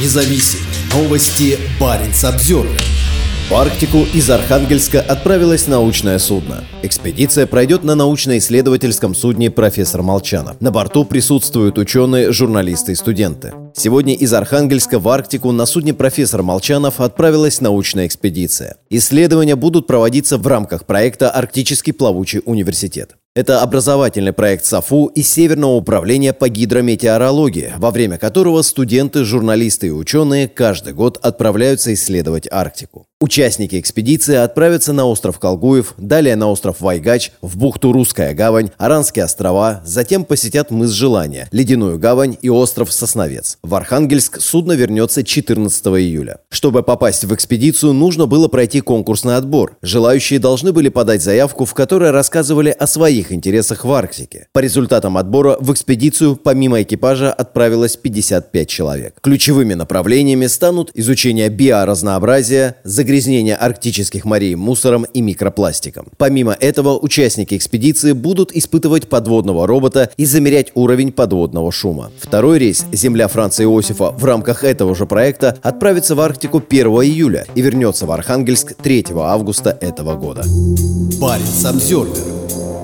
независим. Новости Баренц Обзервер. В Арктику из Архангельска отправилось научное судно. Экспедиция пройдет на научно-исследовательском судне «Профессор Молчанов». На борту присутствуют ученые, журналисты и студенты. Сегодня из Архангельска в Арктику на судне «Профессор Молчанов» отправилась научная экспедиция. Исследования будут проводиться в рамках проекта «Арктический плавучий университет». Это образовательный проект САФУ и Северного управления по гидрометеорологии, во время которого студенты, журналисты и ученые каждый год отправляются исследовать Арктику. Участники экспедиции отправятся на остров Колгуев, далее на остров Вайгач, в бухту Русская гавань, Аранские острова, затем посетят мыс Желания, Ледяную гавань и остров Сосновец. В Архангельск судно вернется 14 июля. Чтобы попасть в экспедицию, нужно было пройти конкурсный отбор. Желающие должны были подать заявку, в которой рассказывали о своих интересах в Арктике. По результатам отбора в экспедицию помимо экипажа отправилось 55 человек. Ключевыми направлениями станут изучение биоразнообразия, арктических морей мусором и микропластиком. Помимо этого, участники экспедиции будут испытывать подводного робота и замерять уровень подводного шума. Второй рейс «Земля Франца Иосифа» в рамках этого же проекта отправится в Арктику 1 июля и вернется в Архангельск 3 августа этого года. Баренц Обзервер.